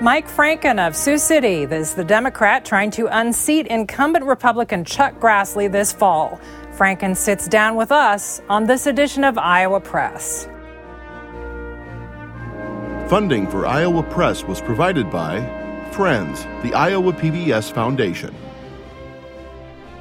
Mike Franken of Sioux City is the Democrat trying to unseat incumbent Republican Chuck Grassley this fall. Franken sits down with us on this edition of Iowa Press. Funding for Iowa Press was provided by Friends, the Iowa PBS Foundation,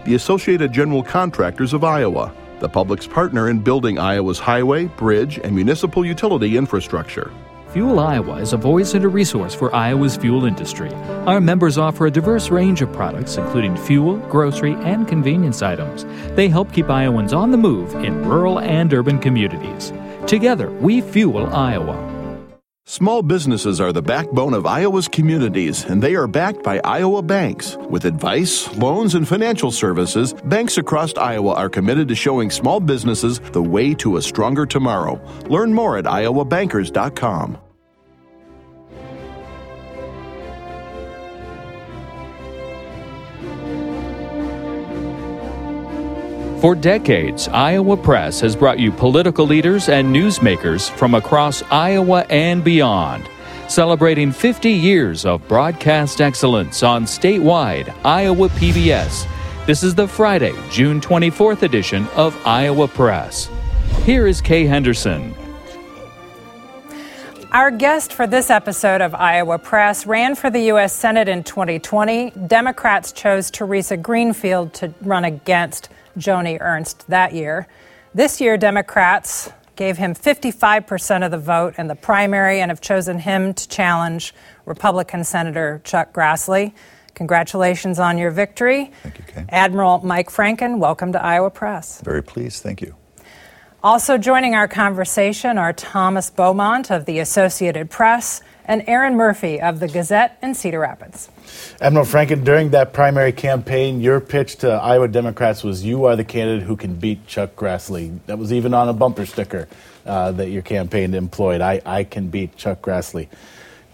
the Associated General Contractors of Iowa, the public's partner in building Iowa's highway, bridge, and municipal utility infrastructure. Fuel Iowa is a voice and a resource for Iowa's fuel industry. Our members offer a diverse range of products, including fuel, grocery, and convenience items. They help keep Iowans on the move in rural and urban communities. Together, we fuel Iowa. Small businesses are the backbone of Iowa's communities, and they are backed by Iowa banks. With advice, loans, and financial services, banks across Iowa are committed to showing small businesses the way to a stronger tomorrow. Learn more at iowabankers.com. For decades, Iowa Press has brought you political leaders and newsmakers from across Iowa and beyond, celebrating 50 years of broadcast excellence on statewide Iowa PBS. This is the Friday, June 24th edition of Iowa Press. Here is Kay Henderson. Our guest for this episode of Iowa Press ran for the U.S. Senate in 2020. Democrats chose Theresa Greenfield to run against Joni Ernst that year. This year, Democrats gave him 55% of the vote in the primary and have chosen him to challenge Republican Senator Chuck Grassley. Congratulations on your victory. Thank you, Kay. Admiral Mike Franken, welcome to Iowa Press. Very pleased. Thank you. Also joining our conversation are Thomas Beaumont of the Associated Press and Erin Murphy of the Gazette in Cedar Rapids. Admiral Franken, during that primary campaign, your pitch to Iowa Democrats was you are the candidate who can beat Chuck Grassley. That was even on a bumper sticker uh, that your campaign employed. I, I can beat Chuck Grassley.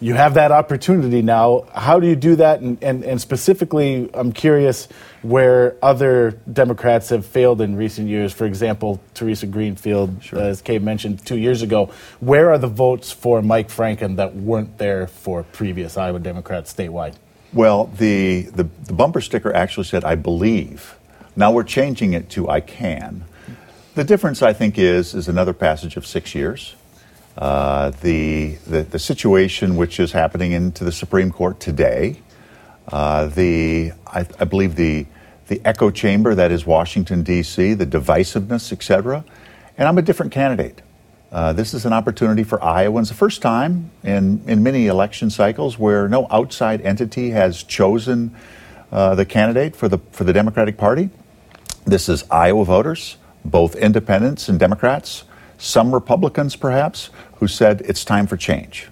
You have that opportunity now. How do you do that? And, and, and specifically, I'm curious where other Democrats have failed in recent years. For example, Theresa Greenfield, sure. as Kay mentioned two years ago. Where are the votes for Mike Franken that weren't there for previous Iowa Democrats statewide? Well, the, the, the bumper sticker actually said, I believe. Now we're changing it to I can. The difference, I think, is, is another passage of six years. Uh, the, the, the, situation which is happening into the Supreme Court today, uh, the, I, I, believe the, the echo chamber that is Washington, D.C., the divisiveness, etc. And I'm a different candidate. Uh, this is an opportunity for Iowans, the first time in, in many election cycles where no outside entity has chosen uh, the candidate for the, for the Democratic Party. This is Iowa voters, both independents and Democrats, some Republicans perhaps, who said it's time for change.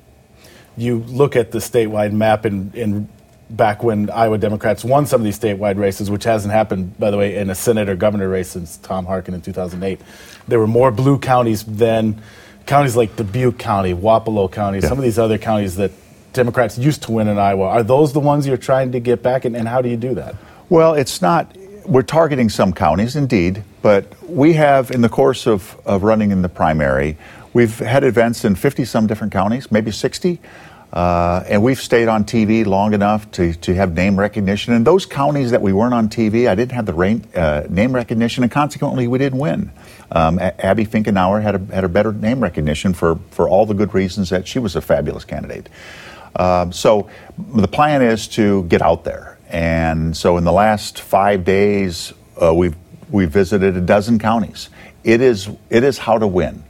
You look at the statewide map and, and back when Iowa Democrats won some of these statewide races, which hasn't happened, by the way, in a Senate or governor race since Tom Harkin in 2008 there were more blue counties than counties like Dubuque County, Wapello County, yeah. some of these other counties that Democrats used to win in Iowa. Are those the ones you're trying to get back, and, and how do you do that? Well, it's not. We're targeting some counties, indeed, but we have, in the course of, of running in the primary, we've had events in 50 some different counties, maybe 60. Uh, and we've stayed on TV long enough to, to have name recognition. In those counties that we weren't on TV, I didn't have the rain, uh, name recognition, and consequently, we didn't win. Um, Abby Finkenauer had a, had a better name recognition for, for all the good reasons that she was a fabulous candidate. Um, so the plan is to get out there. And so in the last five days, uh, we've, we've visited a dozen counties. It is, it is how to win.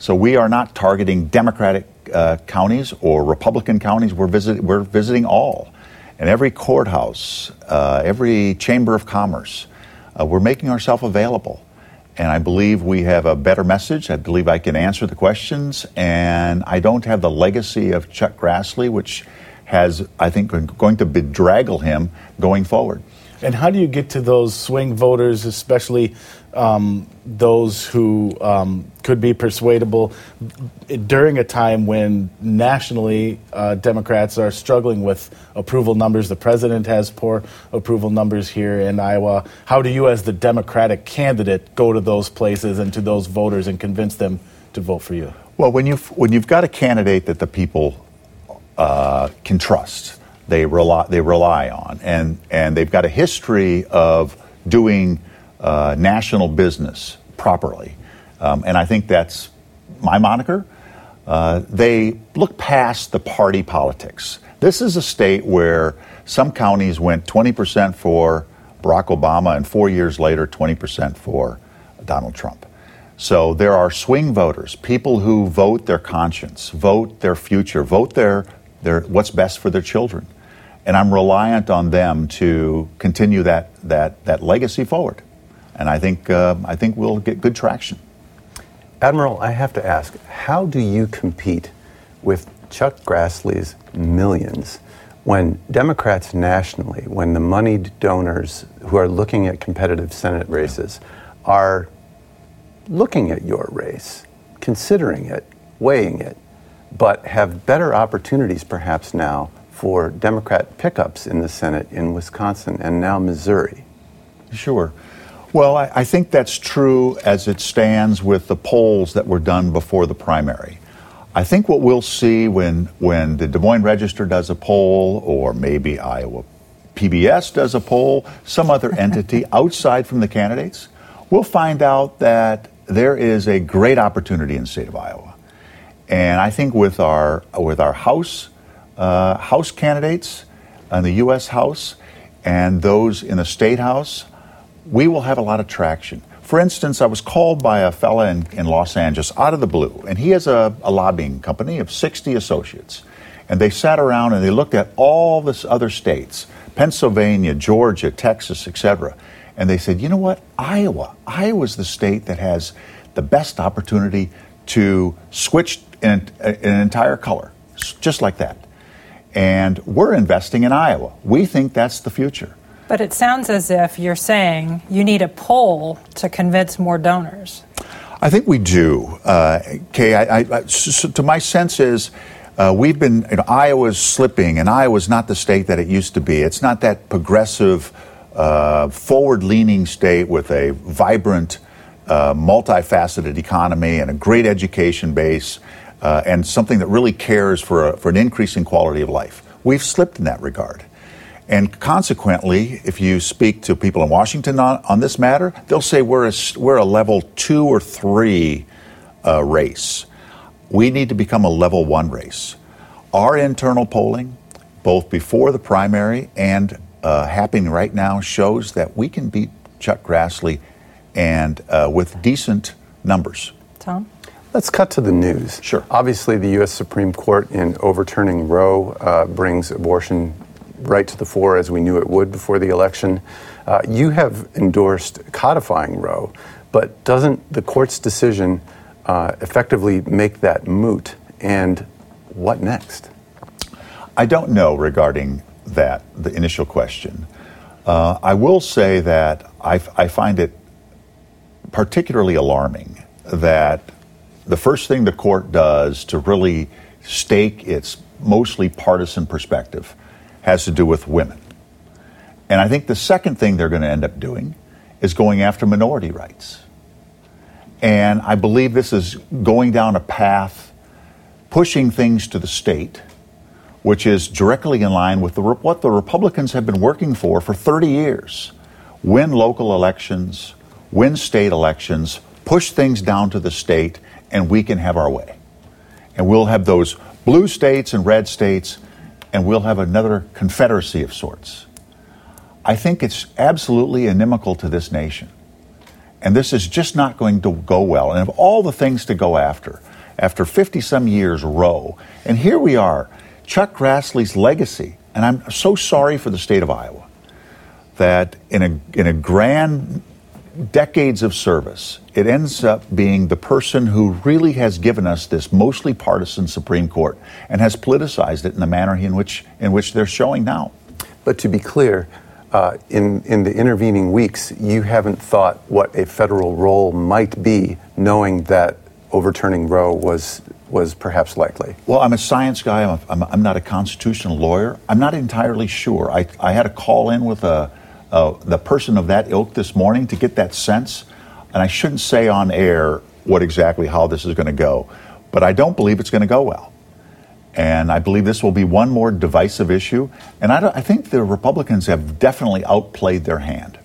So we are not targeting Democratic uh, counties or Republican counties. We're, visit, we're visiting all. And every courthouse, uh, every chamber of commerce, uh, we're making ourselves available. And I believe we have a better message. I believe I can answer the questions. And I don't have the legacy of Chuck Grassley, which has, I think, going to bedraggle him going forward. And how do you get to those swing voters, especially um, those who um, could be persuadable during a time when nationally uh, Democrats are struggling with approval numbers? The president has poor approval numbers here in Iowa. How do you, as the Democratic candidate, go to those places and to those voters and convince them to vote for you? Well, when you've, when you've got a candidate that the people uh, can trust, they rely, they rely on. And, and they've got a history of doing uh, national business properly. Um, and I think that's my moniker. Uh, they look past the party politics. This is a state where some counties went 20% for Barack Obama and four years later, 20% for Donald Trump. So there are swing voters, people who vote their conscience, vote their future, vote their, their what's best for their children. And I'm reliant on them to continue that, that, that legacy forward. And I think, uh, I think we'll get good traction. Admiral, I have to ask how do you compete with Chuck Grassley's millions when Democrats nationally, when the moneyed donors who are looking at competitive Senate races are looking at your race, considering it, weighing it, but have better opportunities perhaps now for Democrat pickups in the Senate in Wisconsin and now Missouri. Sure. Well, I, I, think that's true as it stands with the polls that were done before the primary. I think what we'll see when, when the Des Moines Register does a poll, or maybe Iowa PBS does a poll, some other entity outside from the candidates, we'll find out that there is a great opportunity in the state of Iowa. And I think with our, with our House, uh, House candidates in the U.S. House and those in the State House, we will have a lot of traction. For instance, I was called by a fella in, in Los Angeles out of the blue, and he has a, a lobbying company of 60 associates. And they sat around and they looked at all the other states Pennsylvania, Georgia, Texas, etc. And they said, you know what? Iowa. Iowa's the state that has the best opportunity to switch in an entire color, just like that. And we're investing in Iowa. We think that's the future. But it sounds as if you're saying you need a poll to convince more donors. I think we do. Uh, Kay, I, I, so to my sense is uh, we've been, you know, Iowa's slipping, and Iowa's not the state that it used to be. It's not that progressive uh, forward leaning state with a vibrant, uh, multifaceted economy and a great education base uh, and something that really cares for, a, for an increasing quality of life. We've slipped in that regard. And consequently, if you speak to people in Washington on, on this matter, they'll say we're a, we're a level two or three uh, race. We need to become a level one race. Our internal polling, both before the primary and uh, happening right now shows that we can beat Chuck Grassley and uh, with decent numbers. Tom? Let's cut to the news. Sure. Obviously, the U.S. Supreme Court, in overturning Roe, uh, brings abortion right to the fore as we knew it would before the election. Uh, you have endorsed codifying Roe, but doesn't the court's decision uh, effectively make that moot? And what next? I don't know regarding that, the initial question. Uh, I will say that I, I find it particularly alarming that the first thing the court does to really stake its mostly partisan perspective has to do with women. And I think the second thing they're going to end up doing is going after minority rights. And I believe this is going down a path pushing things to the state which is directly in line with the, what the Republicans have been working for for 30 years win local elections, win state elections, push things down to the state, and we can have our way. And we'll have those blue states and red states, and we'll have another confederacy of sorts. I think it's absolutely inimical to this nation. And this is just not going to go well. And of all the things to go after, after 50 some years, Roe, and here we are Chuck Grassley's legacy, and I'm so sorry for the state of Iowa, that in a, in a grand decades of service, it ends up being the person who really has given us this mostly partisan Supreme Court and has politicized it in the manner in which, in which they're showing now. But to be clear, uh, in, in the intervening weeks, you haven't thought what a federal role might be, knowing that overturning Roe was was perhaps likely? Well, I'm a science guy. I'm, a, I'm, I'm not a constitutional lawyer. I'm not entirely sure. I, I had a call in with a, a, the person of that ilk this morning to get that sense, and I shouldn't say on air what exactly how this is going to go, but I don't believe it's going to go well. And I believe this will be one more divisive issue. And I, I think the Republicans have definitely outplayed their hand.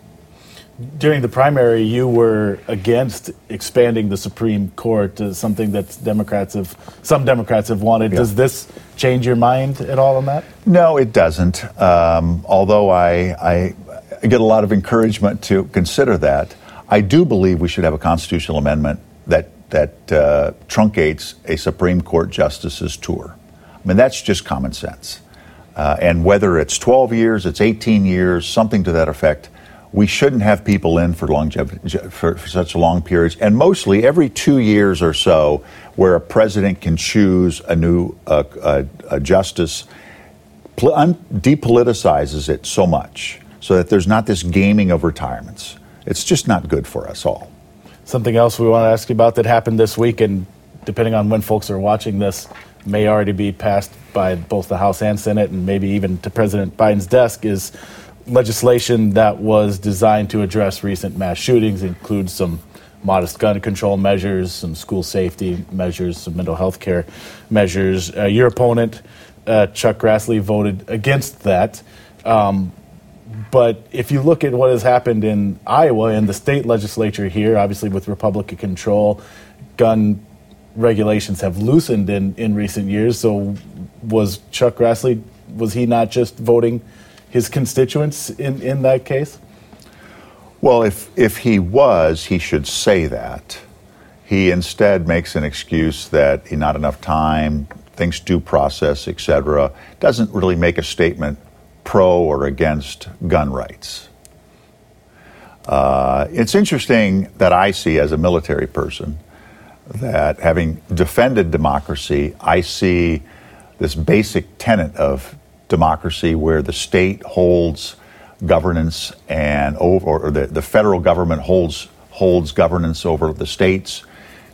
During the primary, you were against expanding the Supreme Court to something that Democrats have, some Democrats have wanted. Yeah. Does this change your mind at all on that? No, it doesn't. Um, although I, I, get a lot of encouragement to consider that, I do believe we should have a constitutional amendment that that uh, truncates a Supreme Court justice's tour. I mean, that's just common sense. Uh, and whether it's 12 years, it's 18 years, something to that effect, we shouldn't have people in for longevity for, for such a long periods. And mostly every two years or so, where a president can choose a new uh, a justice, pl- un- depoliticizes it so much so that there's not this gaming of retirements. It's just not good for us all. Something else we want to ask you about that happened this week, and depending on when folks are watching this, may already be passed by both the House and Senate, and maybe even to President Biden's desk, is legislation that was designed to address recent mass shootings, includes some modest gun control measures, some school safety measures, some mental health care measures. Uh, your opponent, uh, Chuck Grassley, voted against that. Um, but if you look at what has happened in Iowa and the state legislature here, obviously with Republican control, gun regulations have loosened in, in recent years. So was Chuck Grassley, was he not just voting his constituents in, in that case? Well, if, if he was, he should say that. He instead makes an excuse that he not enough time, thinks due process, etc. Doesn't really make a statement pro or against gun rights. Uh, it's interesting that I see as a military person that having defended democracy, I see this basic tenet of democracy where the state holds governance and over, or the, the federal government holds holds governance over the states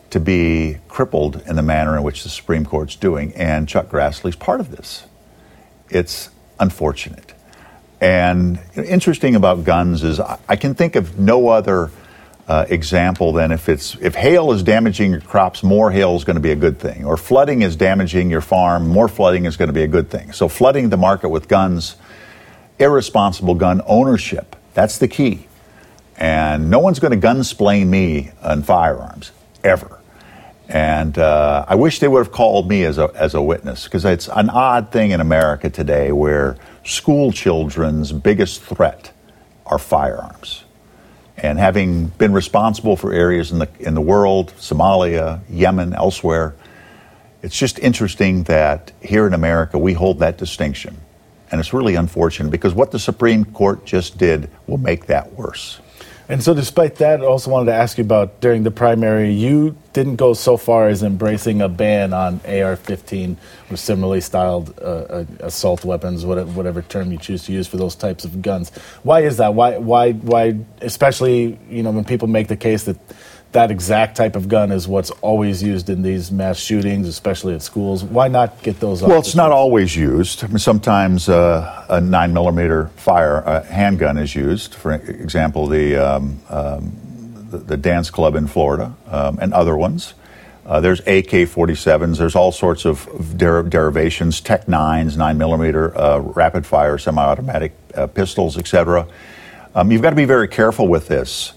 to be crippled in the manner in which the Supreme Court's doing, and Chuck Grassley's part of this. It's unfortunate. And interesting about guns is I can think of no other uh, example than if it's if hail is damaging your crops, more hail is going to be a good thing, or flooding is damaging your farm, more flooding is going to be a good thing. So flooding the market with guns, irresponsible gun ownership, that's the key. And no one's going to gunsplain me on firearms ever. And uh, I wish they would have called me as a, as a witness because it's an odd thing in America today where school children's biggest threat are firearms. And having been responsible for areas in the, in the world, Somalia, Yemen, elsewhere, it's just interesting that here in America we hold that distinction. And it's really unfortunate because what the Supreme Court just did will make that worse. And so, despite that, I also wanted to ask you about during the primary, you didn't go so far as embracing a ban on AR 15 or similarly styled uh, uh, assault weapons, whatever, whatever, term you choose to use for those types of guns. Why is that? Why, why, why, especially you know, when people make the case that that exact type of gun is what's always used in these mass shootings, especially at schools. Why not get those? Well, it's not always used. I mean, sometimes uh, a nine millimeter fire uh, handgun is used. For example, the, um, um, the, the dance club in Florida um, and other ones. Uh, there's AK-47s. There's all sorts of der- derivations, Tech nines, nine millimeter, uh, rapid fire, semi-automatic uh, pistols, etc. Um, you've got to be very careful with this.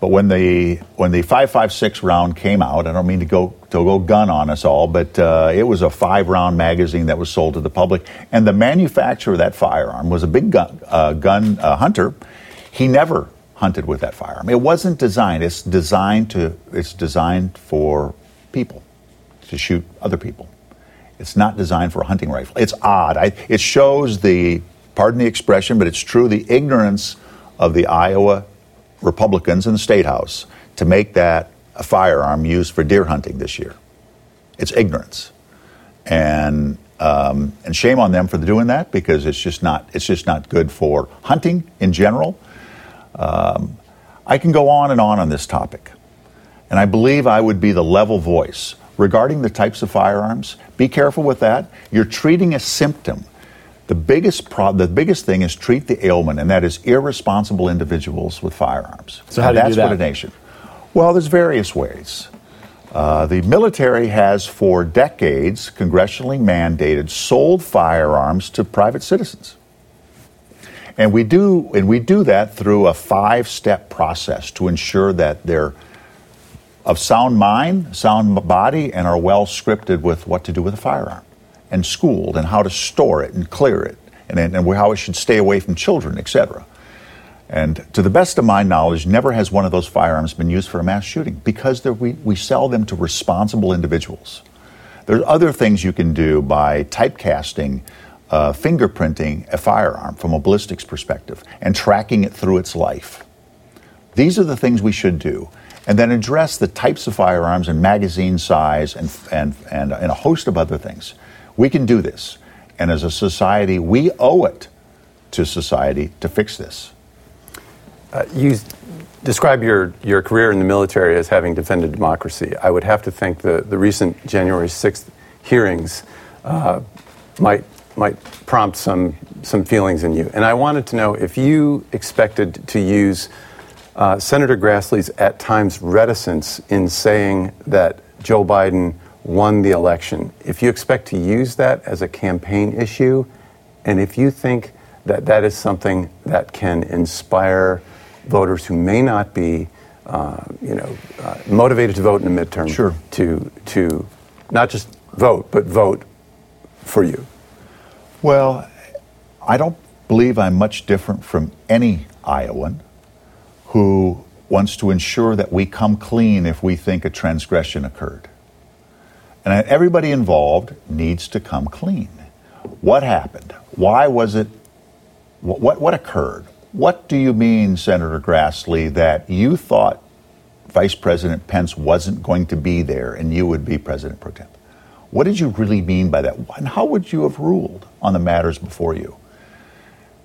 But when the when the 5.56 round came out, I don't mean to go to go gun on us all, but uh, it was a five round magazine that was sold to the public, and the manufacturer of that firearm was a big gun, uh, gun uh, hunter. He never hunted with that firearm. It wasn't designed. It's designed to. It's designed for people to shoot other people. It's not designed for a hunting rifle. It's odd. I, it shows the pardon the expression, but it's true the ignorance of the Iowa Republicans in the State House to make that a firearm used for deer hunting this year. It's ignorance. And, um, and shame on them for doing that because it's just not, it's just not good for hunting in general. Um, I can go on and on on this topic. And I believe I would be the level voice regarding the types of firearms. Be careful with that. You're treating a symptom the biggest pro- the biggest thing is treat the ailment, and that is irresponsible individuals with firearms. So how do that's you do that? what a nation. Well, there's various ways. Uh, the military has, for decades, congressionally mandated, sold firearms to private citizens. And we do, and we do that through a five-step process to ensure that they're of sound mind, sound body, and are well scripted with what to do with a firearm, and schooled, and how to store it and clear it, and, and how it should stay away from children, etc. And to the best of my knowledge, never has one of those firearms been used for a mass shooting because we, we sell them to responsible individuals. There's other things you can do by typecasting, uh, fingerprinting a firearm from a ballistics perspective and tracking it through its life. These are the things we should do. And then address the types of firearms and magazine size and, and, and, and a host of other things. We can do this. And as a society, we owe it to society to fix this. Uh, you describe your, your career in the military as having defended democracy. I would have to think the, the recent January 6th hearings uh, might, might prompt some, some feelings in you. And I wanted to know if you expected to use uh, Senator Grassley's at times reticence in saying that Joe Biden won the election, if you expect to use that as a campaign issue, and if you think that that is something that can inspire voters who may not be, uh, you know, uh, motivated to vote in the midterm sure. to to not just vote, but vote for you? Well, I don't believe I'm much different from any Iowan who wants to ensure that we come clean if we think a transgression occurred. And everybody involved needs to come clean. What happened? Why was it? What, what, what occurred? What do you mean, Senator Grassley, that you thought Vice President Pence wasn't going to be there and you would be President pro tem? What did you really mean by that? And how would you have ruled on the matters before you?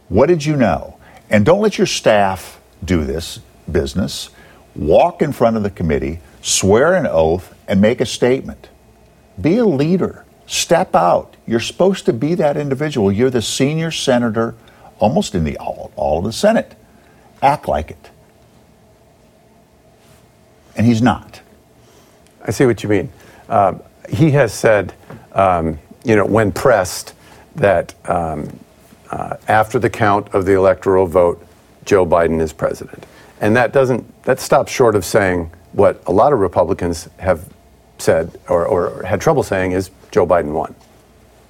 What did you know? And don't let your staff do this business. Walk in front of the committee, swear an oath, and make a statement. Be a leader. Step out. You're supposed to be that individual. You're the senior senator almost in the all, all of the Senate, act like it. And he's not. I see what you mean. Uh, he has said, um, you know, when pressed, that um, uh, after the count of the electoral vote, Joe Biden is president. And that doesn't, that stops short of saying what a lot of Republicans have said or, or had trouble saying is Joe Biden won.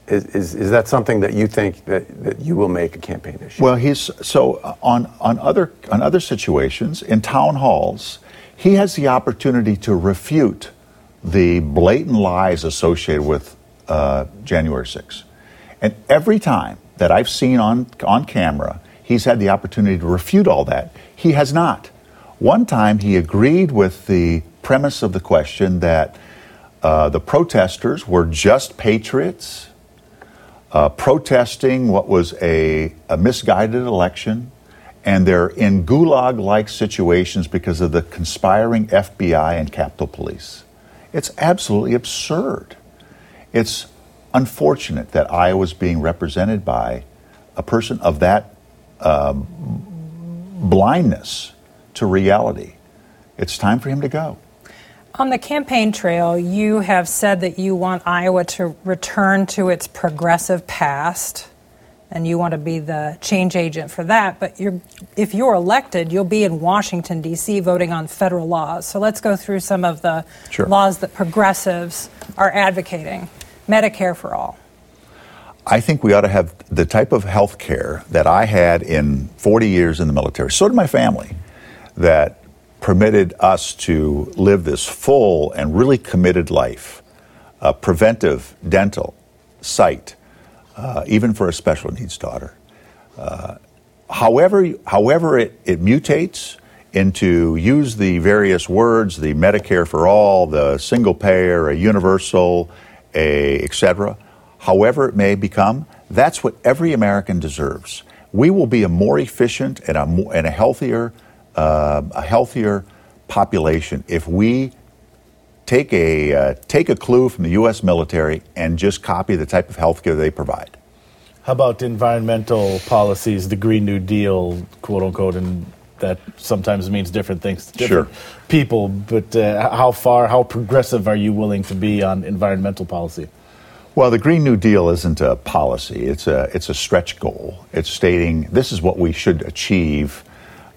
Is, is, is, that something that you think that, that you will make a campaign issue? Well, he's so uh, on on other on other situations in town halls, he has the opportunity to refute the blatant lies associated with uh, January 6th. And every time that I've seen on on camera, he's had the opportunity to refute all that. He has not. One time, he agreed with the premise of the question that uh, the protesters were just patriots uh, protesting what was a, a misguided election, and they're in gulag like situations because of the conspiring FBI and Capitol Police. It's absolutely absurd. It's unfortunate that Iowa is being represented by a person of that um, blindness to reality. It's time for him to go. On the campaign trail, you have said that you want Iowa to return to its progressive past, and you want to be the change agent for that. But you're, if you're elected, you'll be in Washington, D.C., voting on federal laws. So let's go through some of the sure. laws that progressives are advocating Medicare for all. I think we ought to have the type of health care that I had in 40 years in the military. So did my family. That permitted us to live this full and really committed life, uh, preventive, dental, sight, uh, even for a special needs daughter. Uh, however, however it, it mutates into use the various words, the Medicare for all, the single payer, a universal, a etc. However it may become, that's what every American deserves. We will be a more efficient and a, more, and a healthier uh, a healthier population if we take a uh, take a clue from the U.S. military and just copy the type of health care they provide. How about environmental policies, the Green New Deal, quote unquote, and that sometimes means different things to different Sure. people. But uh, how far, how progressive are you willing to be on environmental policy? Well, the Green New Deal isn't a policy; it's a it's a stretch goal. It's stating this is what we should achieve,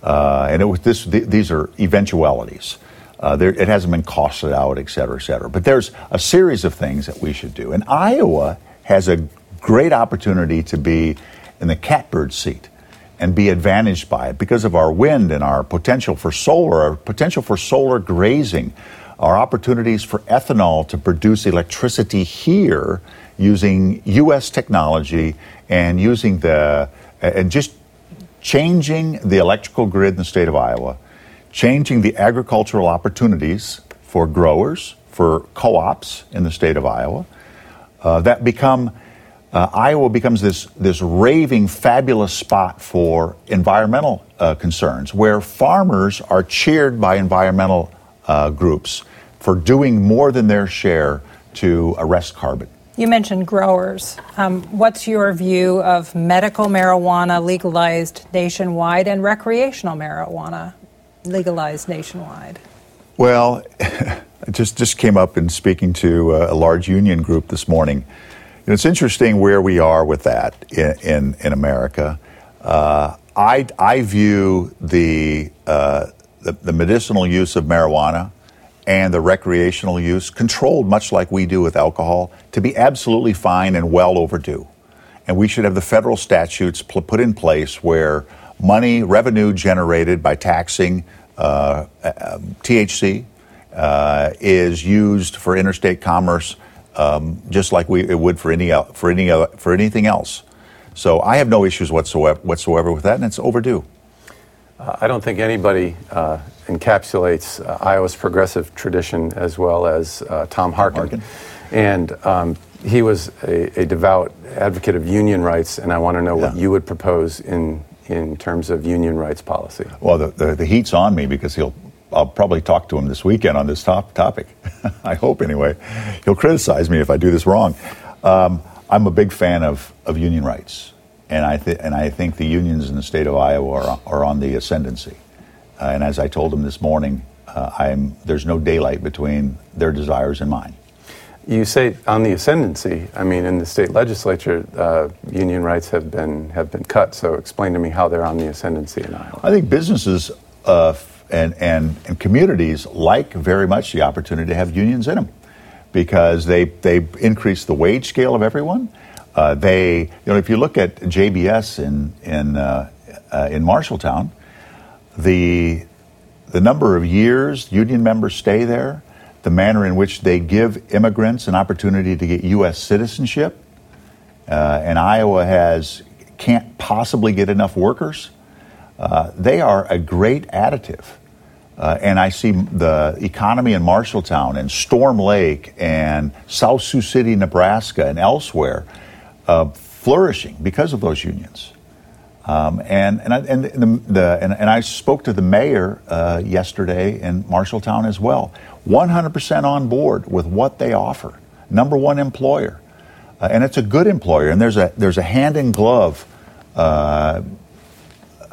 uh, and it was this. Th- these are eventualities. Uh, there, it hasn't been costed out, et cetera, et cetera. But there's a series of things that we should do, and Iowa has a great opportunity to be in the catbird seat and be advantaged by it because of our wind and our potential for solar, our potential for solar grazing, our opportunities for ethanol to produce electricity here using U.S. technology and using the and just changing the electrical grid in the state of Iowa, changing the agricultural opportunities for growers, for co-ops in the state of Iowa, uh, that become uh, Iowa becomes this this raving fabulous spot for environmental uh, concerns, where farmers are cheered by environmental uh, groups for doing more than their share to arrest carbon. You mentioned growers. Um, what's your view of medical marijuana legalized nationwide and recreational marijuana legalized nationwide? Well, just just came up in speaking to uh, a large union group this morning. And it's interesting where we are with that in in, in America. Uh, I I view the, uh, the the medicinal use of marijuana and the recreational use, controlled much like we do with alcohol, to be absolutely fine and well overdue. And we should have the federal statutes pl- put in place where money, revenue generated by taxing uh, uh, THC uh, is used for interstate commerce, um, just like we it would for any for any for anything else. So I have no issues whatsoever whatsoever with that, and it's overdue. Uh, I don't think anybody uh, encapsulates uh, Iowa's progressive tradition as well as uh, Tom Harkin. Harkin. And um, he was a, a devout advocate of union rights, and I want to know what you would propose in, in terms of union rights policy. Well, the, the, the heat's on me because he'll. I'll probably talk to him this weekend on this top topic. I hope anyway. He'll criticize me if I do this wrong. Um, I'm a big fan of, of union rights, and I th- and I think the unions in the state of Iowa are, are on the ascendancy. Uh, and as I told them this morning, uh, I'm there's no daylight between their desires and mine. You say on the ascendancy. I mean, in the state legislature, uh, union rights have been have been cut. So, explain to me how they're on the ascendancy in Iowa. I think businesses uh, and, and, and communities like very much the opportunity to have unions in them because they, they increase the wage scale of everyone. Uh, they, you know, if you look at JBS in, in, uh, uh, in Marshalltown, the, the number of years union members stay there, the manner in which they give immigrants an opportunity to get U.S. citizenship, uh, and Iowa has can't possibly get enough workers. Uh, they are a great additive. Uh, and I see the economy in Marshalltown and Storm Lake and South Sioux City, Nebraska, and elsewhere uh, flourishing because of those unions. Um, and and, I, and, the, the, and, and I spoke to the mayor uh, yesterday in Marshalltown as well. 100% on board with what they offer. Number one employer. Uh, and it's a good employer. And there's a, there's a hand in glove uh,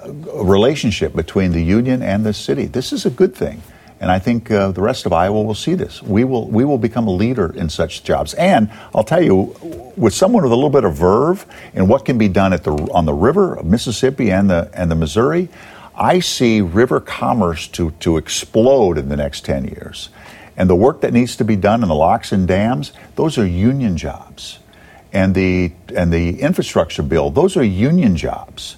relationship between the union and the city. This is a good thing. And I think uh, the rest of Iowa will see this. We will, we will become a leader in such jobs. And I'll tell you, with someone with a little bit of verve in what can be done at the, on the river of Mississippi and the, and the Missouri, I see river commerce to, to explode in the next 10 years. And the work that needs to be done in the locks and dams, those are union jobs. And the, and the infrastructure bill, those are union jobs.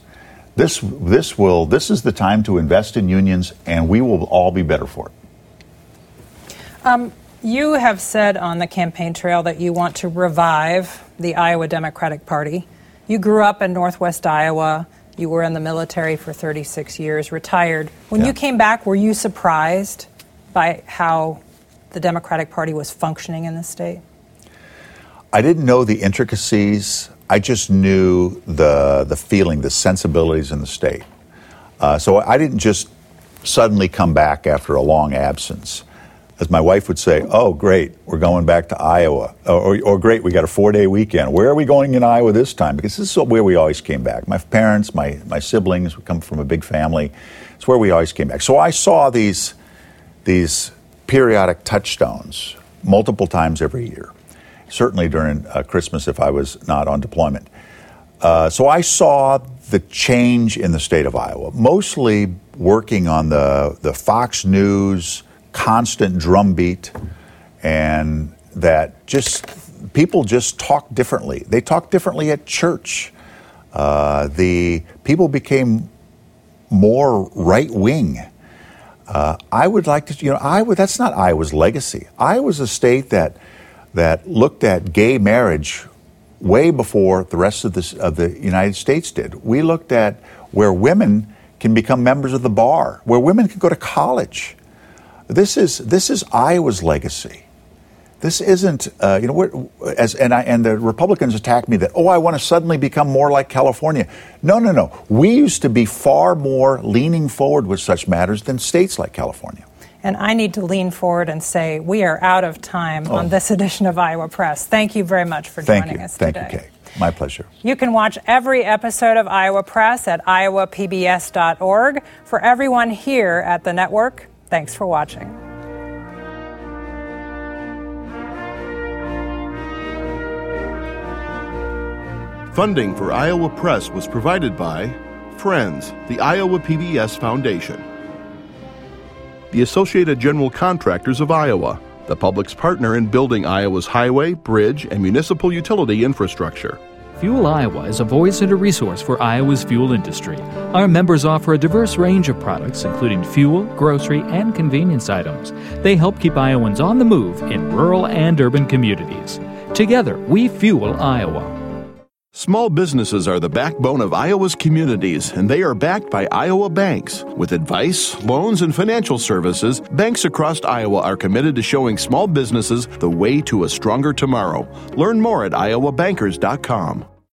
This, this, will, this is the time to invest in unions, and we will all be better for it. Um, you have said on the campaign trail that you want to revive the Iowa Democratic Party. You grew up in Northwest Iowa. You were in the military for 36 years, retired. When Yeah. you came back, were you surprised by how the Democratic Party was functioning in the state? I didn't know the intricacies. I just knew the the feeling, the sensibilities in the state. Uh, so I didn't just suddenly come back after a long absence. as my wife would say, oh, great, we're going back to Iowa. Or, or, or great, we got a four day weekend. Where are we going in Iowa this time? Because this is where we always came back. My parents, my, my siblings, we come from a big family. It's where we always came back. So I saw these, these periodic touchstones multiple times every year, certainly during uh, Christmas if I was not on deployment. Uh, so I saw the change in the state of Iowa, mostly working on the, the Fox News constant drumbeat, and that just people just talk differently. They talk differently at church. Uh, the people became more right wing. Uh, I would like to, you know, Iowa. That's not Iowa's legacy. Iowa's a state that that looked at gay marriage way before the rest of, this, of the United States did. We looked at where women can become members of the bar, where women can go to college. This is, this is Iowa's legacy. This isn't, uh, you know, as and I and the Republicans attack me that oh I want to suddenly become more like California. No, no, no. We used to be far more leaning forward with such matters than states like California. And I need to lean forward and say we are out of time oh. on this edition of Iowa Press. Thank you very much for Thank joining you. us Thank today. you, Kay. My pleasure. You can watch every episode of Iowa Press at iowapbs.org. For everyone here at the network, thanks for watching. Funding for Iowa Press was provided by Friends, the Iowa PBS Foundation the Associated General Contractors of Iowa, the public's partner in building Iowa's highway, bridge, and municipal utility infrastructure. Fuel Iowa is a voice and a resource for Iowa's fuel industry. Our members offer a diverse range of products, including fuel, grocery, and convenience items. They help keep Iowans on the move in rural and urban communities. Together, we fuel Iowa. Small businesses are the backbone of Iowa's communities, and they are backed by Iowa banks. With advice, loans, and financial services, banks across Iowa are committed to showing small businesses the way to a stronger tomorrow. Learn more at iowabankers.com.